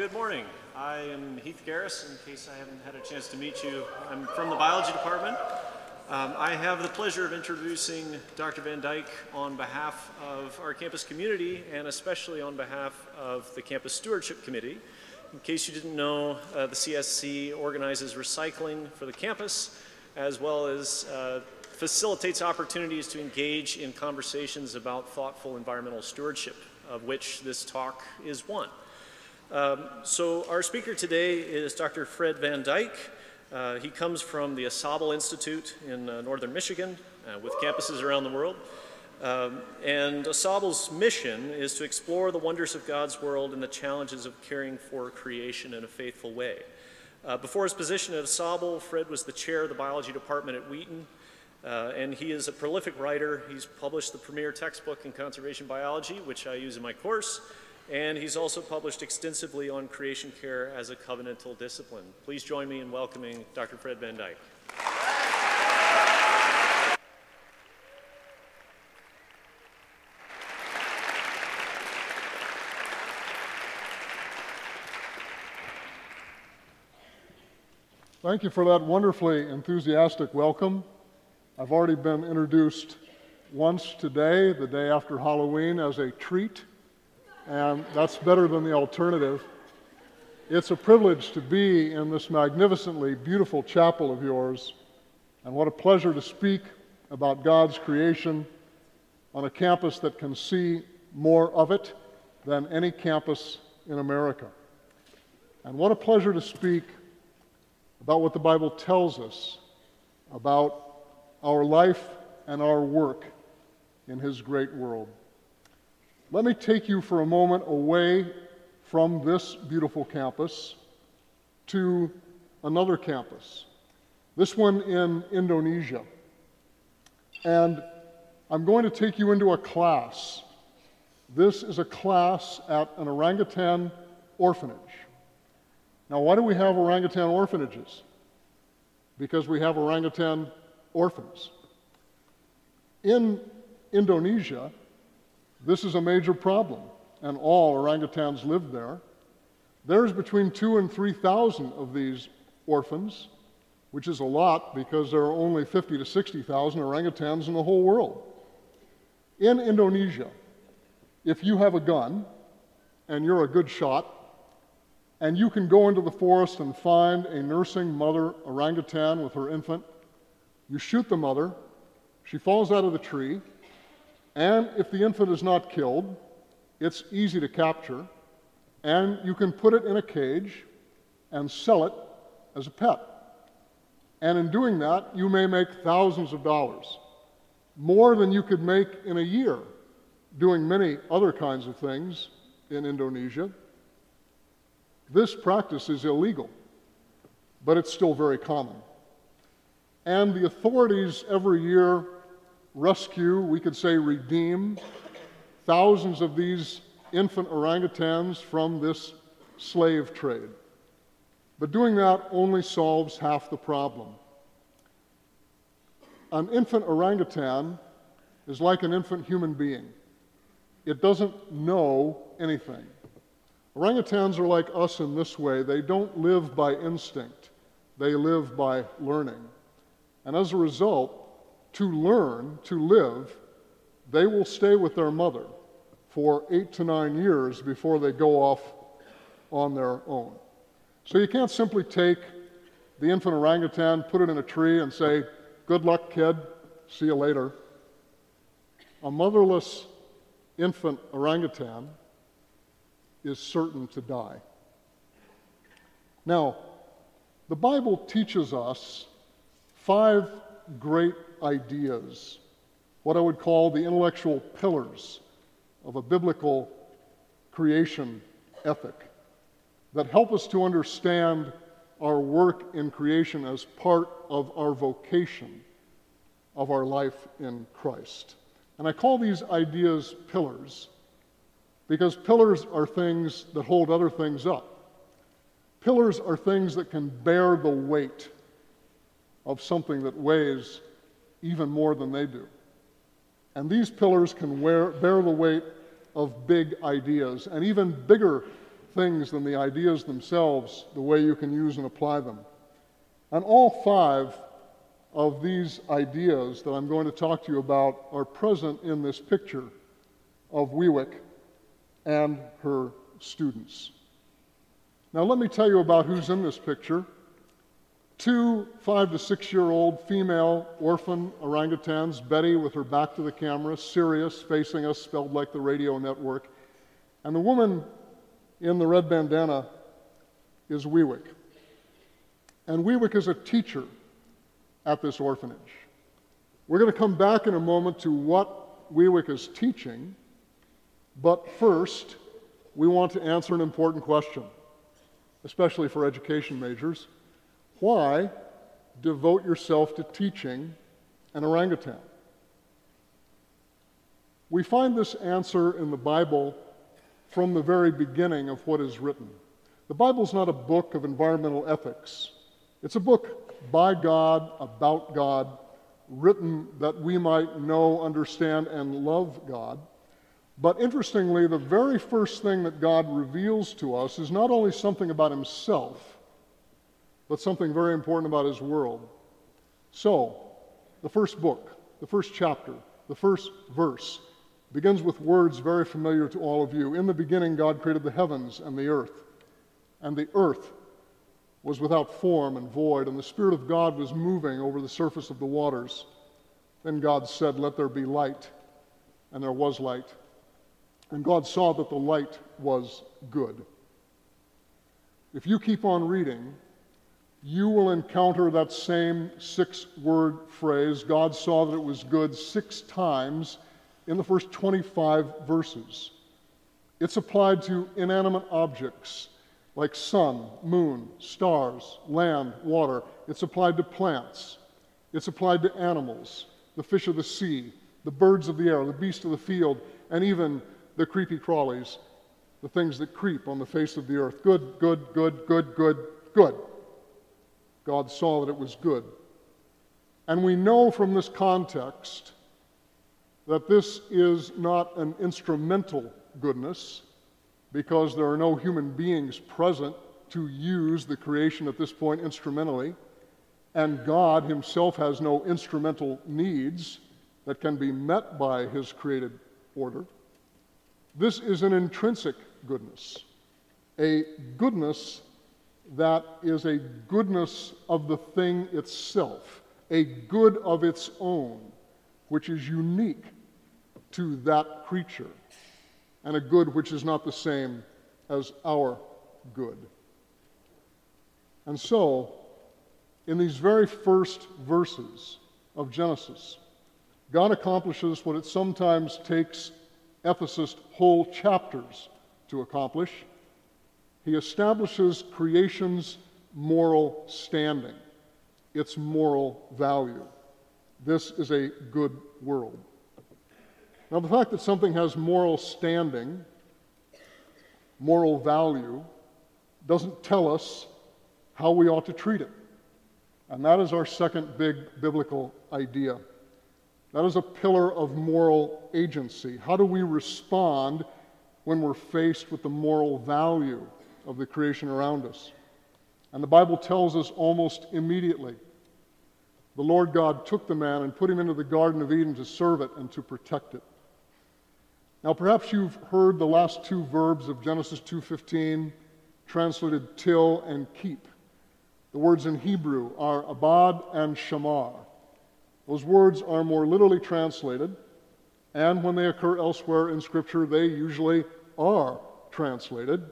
Good morning. I am Heath Garris, in case I haven't had a chance to meet you. I'm from the biology department. Um, I have the pleasure of introducing Dr. Van Dyke on behalf of our campus community and especially on behalf of the Campus Stewardship Committee. In case you didn't know, uh, the CSC organizes recycling for the campus as well as uh, facilitates opportunities to engage in conversations about thoughtful environmental stewardship, of which this talk is one. Um, so, our speaker today is Dr. Fred Van Dyke. Uh, he comes from the AuSable Institute in uh, northern Michigan uh, with campuses around the world. Um, and AuSable's mission is to explore the wonders of God's world and the challenges of caring for creation in a faithful way. Uh, before his position at AuSable, Fred was the chair of the biology department at Wheaton uh, and he is a prolific writer. He's published the premier textbook in conservation biology, which I use in my course, and he's also published extensively on creation care as a covenantal discipline. Please join me in welcoming Dr. Fred Van Dyke. Thank you for that wonderfully enthusiastic welcome. I've already been introduced once today, the day after Halloween, as a treat, and that's better than the alternative. It's a privilege to be in this magnificently beautiful chapel of yours, and what a pleasure to speak about God's creation on a campus that can see more of it than any campus in America. And what a pleasure to speak about what the Bible tells us about our life and our work in His great world. Let me take you for a moment away from this beautiful campus to another campus, this one in Indonesia. And I'm going to take you into a class. This is a class at an orangutan orphanage. Now, why do we have orangutan orphanages? Because we have orangutan orphans. In Indonesia, this is a major problem, and all orangutans live there. There's between two and 3,000 of these orphans, which is a lot because there are only 50 to 60,000 orangutans in the whole world. In Indonesia, if you have a gun and you're a good shot, and you can go into the forest and find a nursing mother orangutan with her infant you shoot the mother, she falls out of the tree, and if the infant is not killed, it's easy to capture, and you can put it in a cage and sell it as a pet. And in doing that, you may make thousands of dollars, more than you could make in a year doing many other kinds of things in Indonesia. This practice is illegal, but it's still very common. And the authorities every year rescue, we could say redeem, thousands of these infant orangutans from this slave trade. But doing that only solves half the problem. An infant orangutan is like an infant human being. It doesn't know anything. Orangutans are like us in this way. They don't live by instinct, they live by learning. And as a result, to learn, to live, they will stay with their mother for eight to nine years before they go off on their own. So you can't simply take the infant orangutan, put it in a tree, and say, Good luck, kid, see you later. A motherless infant orangutan is certain to die. Now, the Bible teaches us five great ideas, what I would call the intellectual pillars of a biblical creation ethic, that help us to understand our work in creation as part of our vocation of our life in Christ. And I call these ideas pillars because pillars are things that hold other things up. Pillars are things that can bear the weight of something that weighs even more than they do. And these pillars can wear, bear the weight of big ideas and even bigger things than the ideas themselves, the way you can use and apply them. And all five of these ideas that I'm going to talk to you about are present in this picture of Wiwik and her students. Now, let me tell you about who's in this picture. Two five to six year old female orphan orangutans, Betty with her back to the camera, Sirius facing us, spelled like the radio network, and the woman in the red bandana is Wiwik. And Wiwik is a teacher at this orphanage. We're going to come back in a moment to what Wiwik is teaching, but first, we want to answer an important question, especially for education majors. Why devote yourself to teaching an orangutan? We find this answer in the Bible from the very beginning of what is written. The Bible is not a book of environmental ethics, it's a book by God, about God, written that we might know, understand, and love God. But interestingly, the very first thing that God reveals to us is not only something about Himself, but something very important about His world. So, the first book, the first chapter, the first verse begins with words very familiar to all of you. In the beginning, God created the heavens and the earth. And the earth was without form and void, and the Spirit of God was moving over the surface of the waters. Then God said, Let there be light. And there was light. And God saw that the light was good. If you keep on reading, you will encounter that same six word phrase, God saw that it was good, six times in the first 25 verses. It's applied to inanimate objects like sun, moon, stars, land, water. It's applied to plants. It's applied to animals, the fish of the sea, the birds of the air, the beasts of the field, and even the creepy crawlies, the things that creep on the face of the earth. Good, good, good, good, good, good. God saw that it was good. And we know from this context that this is not an instrumental goodness because there are no human beings present to use the creation at this point instrumentally, and God Himself has no instrumental needs that can be met by His created order. This is an intrinsic goodness, a goodness that is a goodness of the thing itself, a good of its own, which is unique to that creature, and a good which is not the same as our good. And so, in these very first verses of Genesis, God accomplishes what it sometimes takes ethicists whole chapters to accomplish. He establishes creation's moral standing, its moral value. This is a good world. Now, the fact that something has moral standing, moral value, doesn't tell us how we ought to treat it. And that is our second big biblical idea. That is a pillar of moral agency. How do we respond when we're faced with the moral value of the creation around us? And the Bible tells us almost immediately the Lord God took the man and put him into the Garden of Eden to serve it and to protect it. Now, perhaps you've heard the last two verbs of Genesis 2:15 translated till and keep. The words in Hebrew are abad and shamar. Those words are more literally translated, and when they occur elsewhere in Scripture, they usually are translated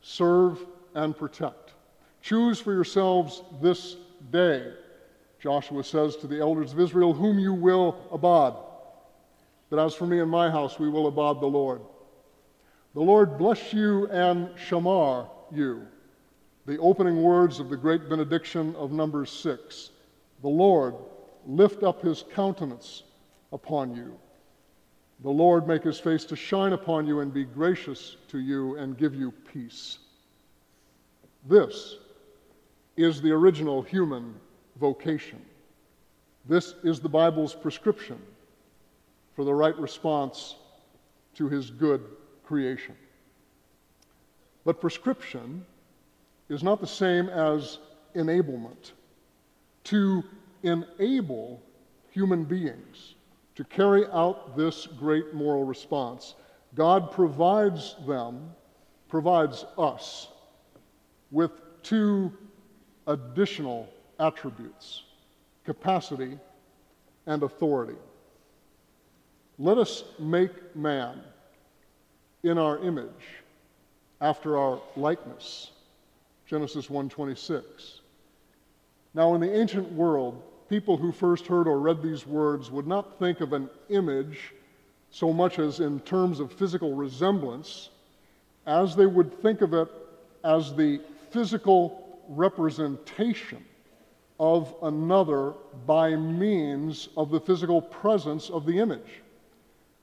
serve and protect. Choose for yourselves this day, Joshua says to the elders of Israel, whom you will abad. But as for me and my house, we will abad the Lord. The Lord bless you and shamar you. The opening words of the great benediction of Numbers 6. The Lord lift up his countenance upon you. The Lord make his face to shine upon you and be gracious to you and give you peace. This is the original human vocation. This is the Bible's prescription for the right response to his good creation. But prescription is not the same as enablement. To enable human beings to carry out this great moral response, God provides them, provides us with two additional attributes capacity and authority. Let us make man in our image after our likeness. Genesis 1:26 now in the ancient world people who first heard or read these words would not think of an image so much as in terms of physical resemblance as they would think of it as the physical representation of another by means of the physical presence of the image.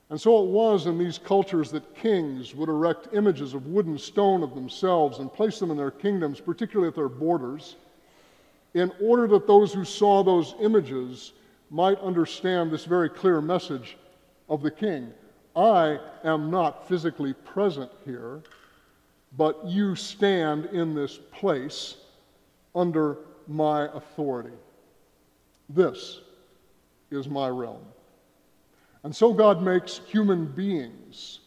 And so it was in these cultures that kings would erect images of wood and stone of themselves and place them in their kingdoms, particularly at their borders, in order that those who saw those images might understand this very clear message of the king I am not physically present here, but you stand in this place under my authority. This is my realm. And so God makes human beings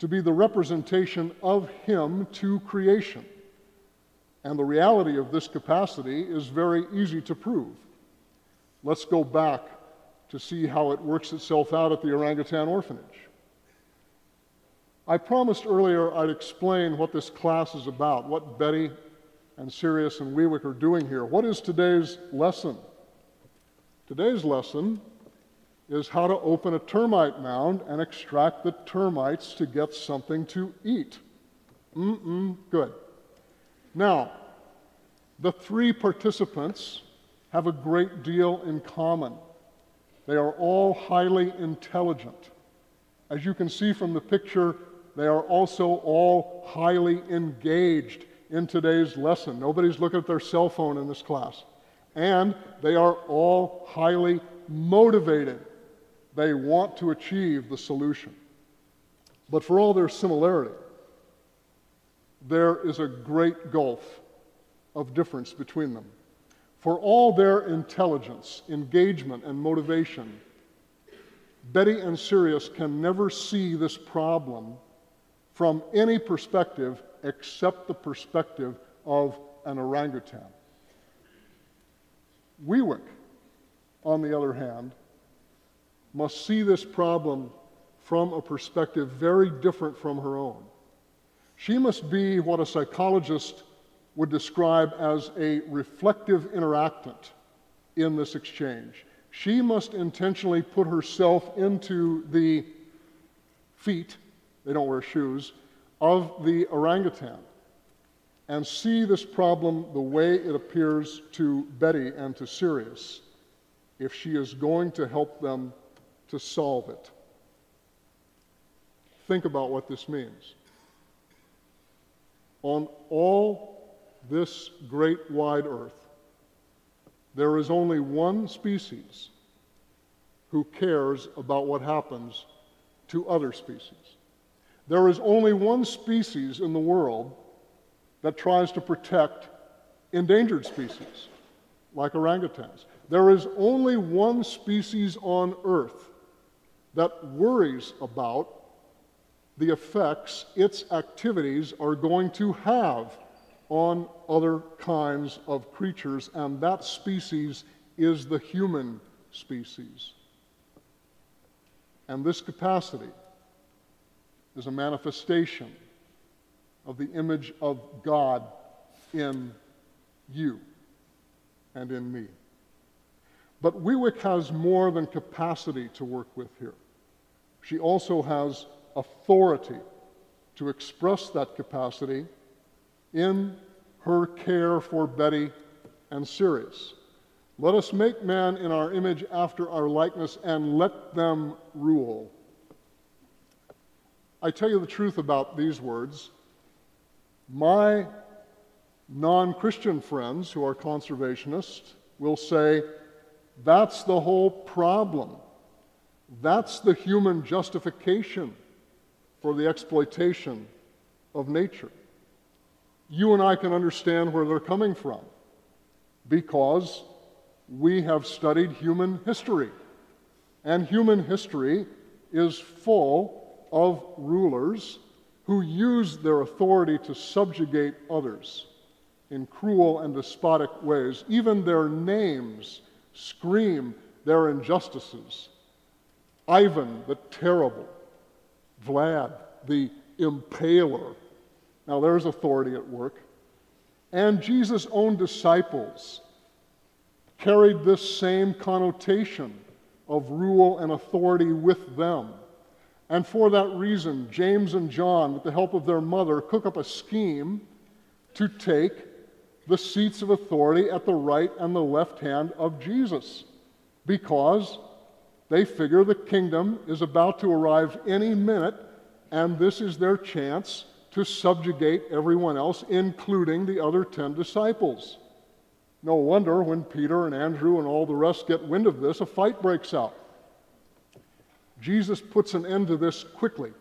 to be the representation of Him to creation. And the reality of this capacity is very easy to prove. Let's go back to see how it works itself out at the orangutan orphanage. I promised earlier I'd explain what this class is about, what Betty and Sirius and Wiwik are doing here. What is today's lesson? Today's lesson is how to open a termite mound and extract the termites to get something to eat. Mm-mm, good. Now, the three participants have a great deal in common. They are all highly intelligent. As you can see from the picture, they are also all highly engaged in today's lesson. Nobody's looking at their cell phone in this class. And they are all highly motivated. They want to achieve the solution. But for all their similarity, there is a great gulf of difference between them. For all their intelligence, engagement, and motivation, Betty and Sirius can never see this problem from any perspective except the perspective of an orangutan. Wiwik, on the other hand, must see this problem from a perspective very different from her own. She must be what a psychologist would describe as a reflective interactant in this exchange. She must intentionally put herself into the feet, they don't wear shoes, of the orangutan and see this problem the way it appears to Betty and to Sirius if she is going to help them to solve it. Think about what this means. On all this great wide earth, there is only one species who cares about what happens to other species. There is only one species in the world that tries to protect endangered species, like orangutans. There is only one species on Earth that worries about the effects its activities are going to have on other kinds of creatures, and that species is the human species. And this capacity is a manifestation of the image of God in you and in me. But Wiwik has more than capacity to work with here. She also has authority to express that capacity in her care for Betty and Sirius. Let us make man in our image after our likeness and let them rule. I tell you the truth about these words. My non Christian friends who are conservationists will say, that's the whole problem. That's the human justification for the exploitation of nature. you and I can understand where they're coming from because we have studied human history. And human history is full of rulers who use their authority to subjugate others in cruel and despotic ways. Even their names scream their injustices. Ivan the Terrible, Vlad the Impaler. Now there's authority at work. And Jesus' own disciples carried this same connotation of rule and authority with them. And for that reason, James and John, with the help of their mother, cook up a scheme to take the seats of authority at the right and the left hand of Jesus because they figure the kingdom is about to arrive any minute, and this is their chance to subjugate everyone else, including the other ten disciples. No wonder when Peter and Andrew and all the rest get wind of this, a fight breaks out. Jesus puts an end to this quickly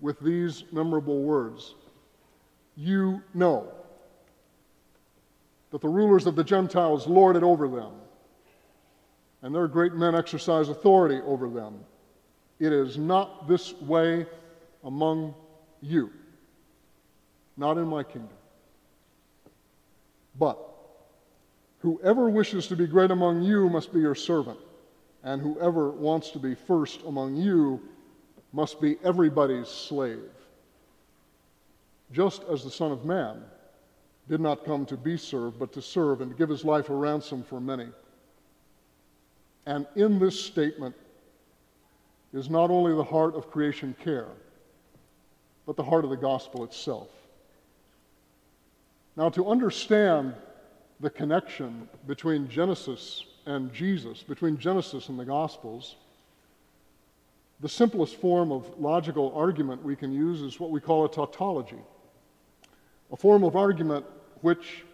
with these memorable words You know that the rulers of the Gentiles lord it over them, and their great men exercise authority over them. It is not this way among you, not in my kingdom. But whoever wishes to be great among you must be your servant, and whoever wants to be first among you must be everybody's slave. Just as the Son of Man did not come to be served, but to serve and to give his life a ransom for many. And in this statement is not only the heart of creation care, but the heart of the gospel itself. Now, to understand the connection between Genesis and Jesus, between Genesis and the Gospels, the simplest form of logical argument we can use is what we call a tautology. A form of argument which,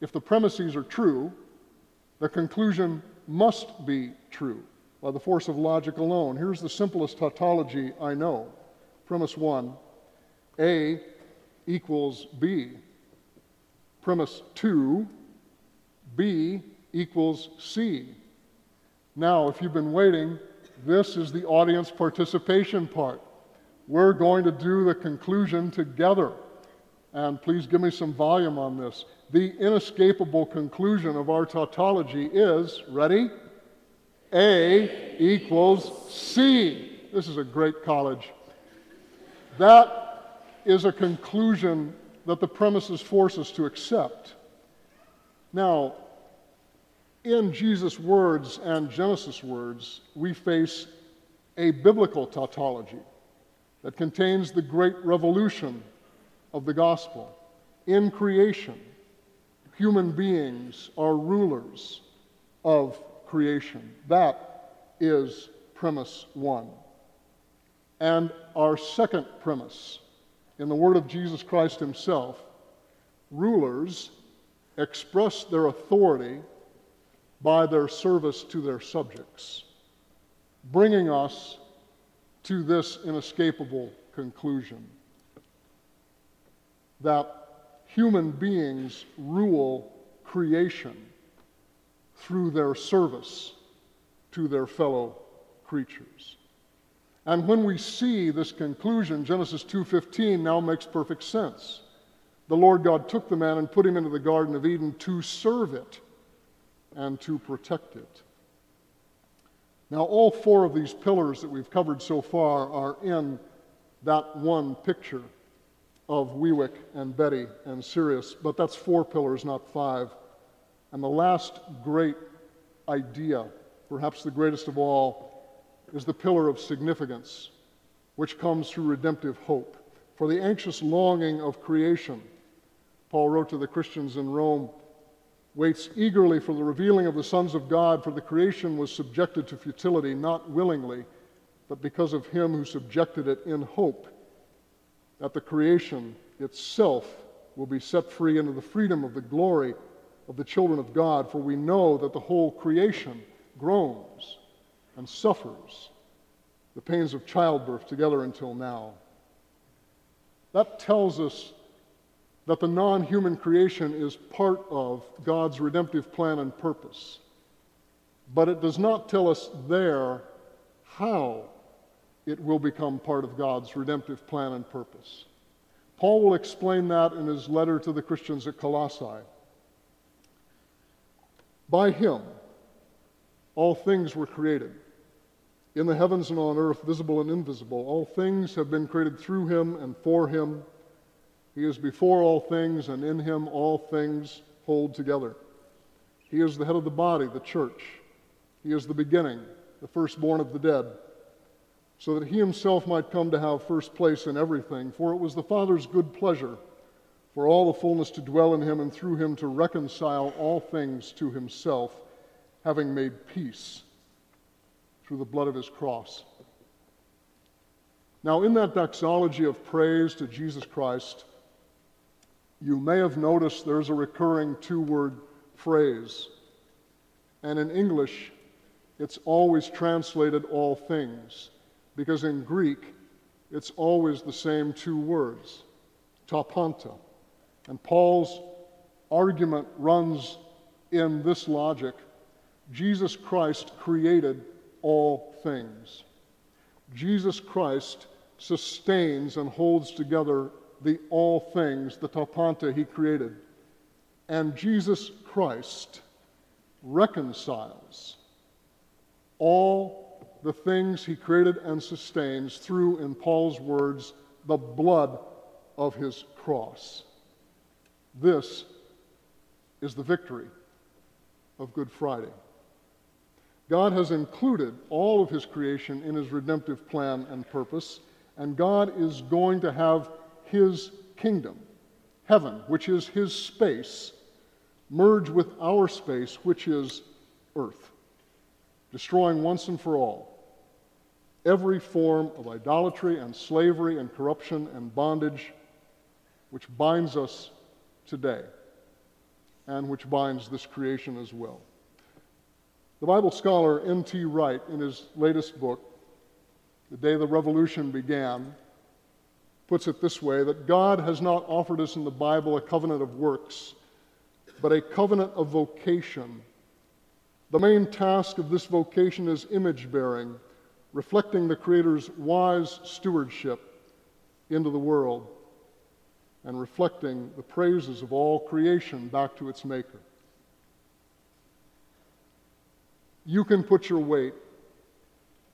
if the premises are true, the conclusion must be true by the force of logic alone. Here's the simplest tautology I know. Premise one A equals B. Premise two B equals C. Now, if you've been waiting, this is the audience participation part. We're going to do the conclusion together. And please give me some volume on this. The inescapable conclusion of our tautology is ready? A equals C. This is a great college. That is a conclusion that the premises force us to accept. Now, in Jesus' words and Genesis' words, we face a biblical tautology that contains the great revolution of the gospel. In creation, human beings are rulers of creation. That is premise one. And our second premise, in the word of Jesus Christ himself, rulers express their authority by their service to their subjects, bringing us to this inescapable conclusion that human beings rule creation through their service to their fellow creatures. And when we see this conclusion, Genesis 2:15 now makes perfect sense. The Lord God took the man and put him into the garden of Eden to serve it and to protect it. Now, all four of these pillars that we've covered so far are in that one picture of Wiwik and Betty and Sirius, but that's four pillars, not five. And the last great idea, perhaps the greatest of all, is the pillar of significance, which comes through redemptive hope. For the anxious longing of creation, Paul wrote to the Christians in Rome, waits eagerly for the revealing of the sons of God, for the creation was subjected to futility, not willingly, but because of him who subjected it in hope that the creation itself will be set free into the freedom of the glory of the children of God, for we know that the whole creation groans and suffers the pains of childbirth together until now. That tells us that the non human creation is part of God's redemptive plan and purpose. But it does not tell us there how it will become part of God's redemptive plan and purpose. Paul will explain that in his letter to the Christians at Colossae. By him, all things were created. In the heavens and on earth, visible and invisible, all things have been created through him and for him. He is before all things, and in him all things hold together. He is the head of the body, the church. He is the beginning, the firstborn of the dead so that he himself might come to have first place in everything. For it was the Father's good pleasure for all the fullness to dwell in him and through him to reconcile all things to himself, having made peace through the blood of his cross. Now, in that doxology of praise to Jesus Christ, you may have noticed there's a recurring two word phrase. And in English, it's always translated all things because in Greek, it's always the same two words, tapanta. And Paul's argument runs in this logic Jesus Christ created all things. Jesus Christ sustains and holds together the all things, the tapanta he created. And Jesus Christ reconciles all the things he created and sustains through, in Paul's words, the blood of his cross. This is the victory of Good Friday. God has included all of his creation in his redemptive plan and purpose, and God is going to have his kingdom, heaven, which is his space, merge with our space, which is earth destroying once and for all every form of idolatry and slavery and corruption and bondage which binds us today and which binds this creation as well. The Bible scholar N.T. Wright, in his latest book, The Day the Revolution Began, puts it this way that God has not offered us in the Bible a covenant of works, but a covenant of vocation the main task of this vocation is image bearing, reflecting the Creator's wise stewardship into the world and reflecting the praises of all creation back to its Maker. You can put your weight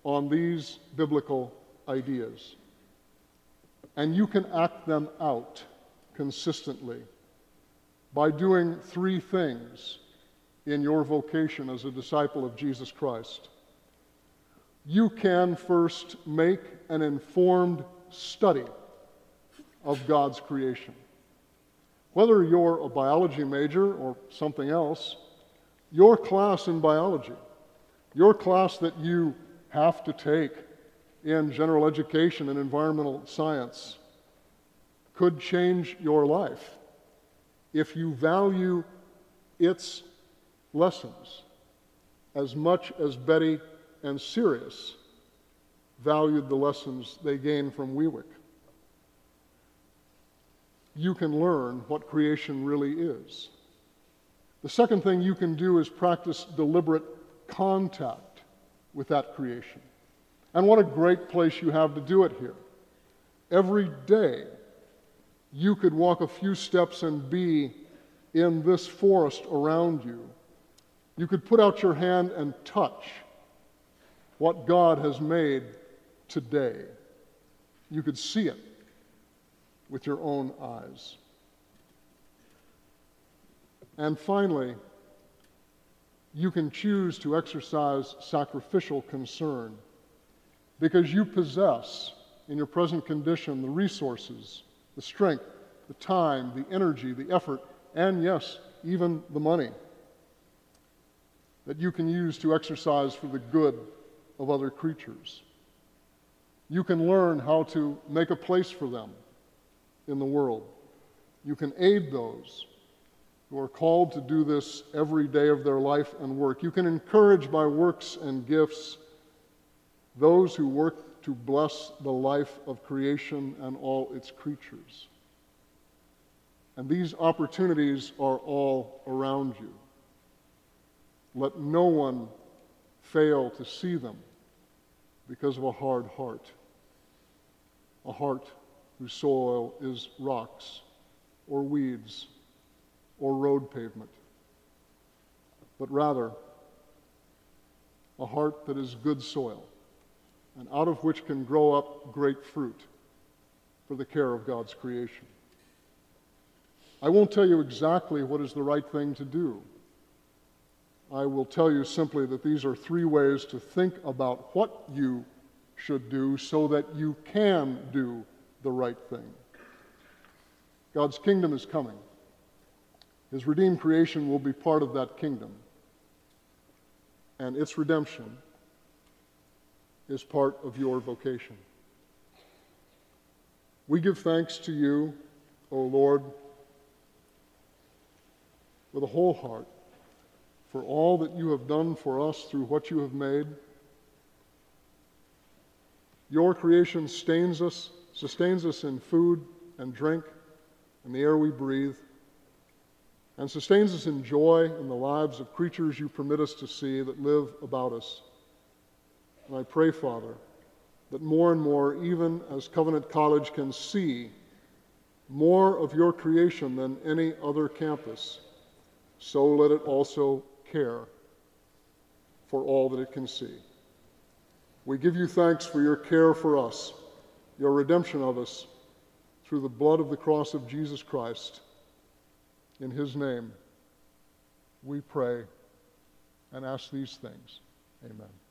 on these biblical ideas, and you can act them out consistently by doing three things in your vocation as a disciple of Jesus Christ. You can first make an informed study of God's creation. Whether you're a biology major or something else, your class in biology, your class that you have to take in general education and environmental science, could change your life if you value its lessons as much as Betty and Sirius valued the lessons they gained from Wiwik. You can learn what creation really is. The second thing you can do is practice deliberate contact with that creation. And what a great place you have to do it here. Every day, you could walk a few steps and be in this forest around you you could put out your hand and touch what God has made today. You could see it with your own eyes. And finally, you can choose to exercise sacrificial concern because you possess, in your present condition, the resources, the strength, the time, the energy, the effort, and yes, even the money that you can use to exercise for the good of other creatures. You can learn how to make a place for them in the world. You can aid those who are called to do this every day of their life and work. You can encourage by works and gifts those who work to bless the life of creation and all its creatures. And these opportunities are all around you. Let no one fail to see them because of a hard heart, a heart whose soil is rocks or weeds or road pavement, but rather a heart that is good soil and out of which can grow up great fruit for the care of God's creation. I won't tell you exactly what is the right thing to do. I will tell you simply that these are three ways to think about what you should do so that you can do the right thing. God's kingdom is coming. His redeemed creation will be part of that kingdom. And its redemption is part of your vocation. We give thanks to you, O Lord, with a whole heart for all that you have done for us through what you have made. Your creation sustains us, sustains us in food and drink and the air we breathe, and sustains us in joy in the lives of creatures you permit us to see that live about us. And I pray, Father, that more and more, even as Covenant College can see more of your creation than any other campus, so let it also care for all that it can see. We give you thanks for your care for us, your redemption of us through the blood of the cross of Jesus Christ. In his name, we pray and ask these things. Amen.